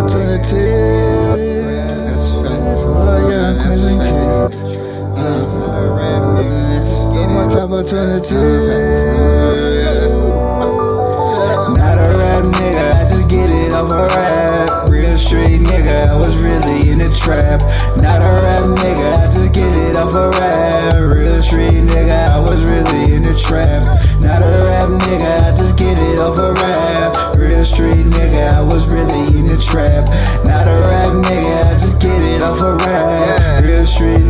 that's what it is. I got crazy. So much opportunity. Not a rap nigga, I just get it off a rap. Real street nigga, I was really in the trap. Not a rap nigga, I just get it off a rap. Real street nigga, I was really in the trap. Not a rap nigga, I just get it off a rap. Real street nigga, I was really the trap. Not a rap nigga, I just get it off a rap. Real street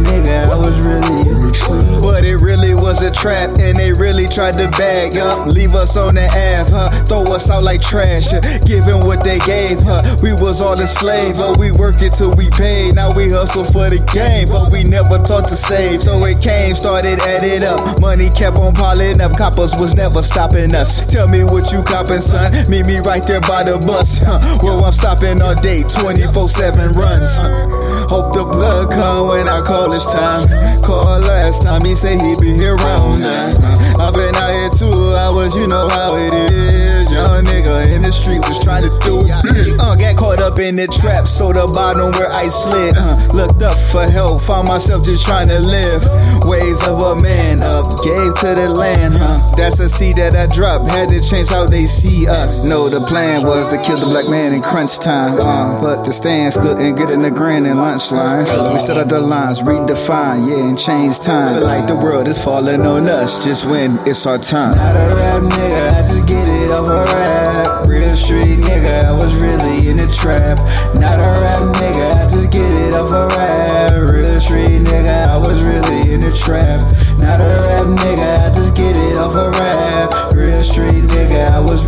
trap, and they really tried to bag up, leave us on the Ave, huh? Throw us out like trash, uh, giving what they gave, huh? We was all the slave, but we worked it till we paid. Now we hustle for the game, but we never taught to save. So it came, started added up, money kept on piling up. Coppers was never stopping us. Tell me what you copping, son? Meet me right there by the bus, huh? Well, I'm stopping all day, 24/7 runs. huh? Hope the blood come when I call this time. Call last time, he say he be here nine. I've been out here two hours, you know how it is. Young nigga in the street was trying to do it. Uh, got caught up in the trap, so the bottom where I slid. Uh, looked up for help, found myself just trying to live. Ways of a man up, gave to the land, huh? That's a seed that I dropped, had to change how they see us. No, the plan was to kill the black man in crunch time. Uh, but the stands couldn't get in the grand and lunch lines. We set up the lines, redefine, yeah, and change time. Like the world is falling on us just when it's our time. Not a rap nigga, I just get it a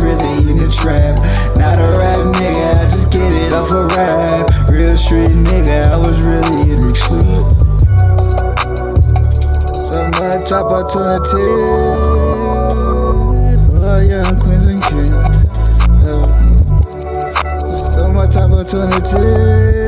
really in the trap. Not a rap nigga, I just get it off a rap. Real street nigga, I was really in the trap. So much opportunity for young queens and. Uh, so much opportunity.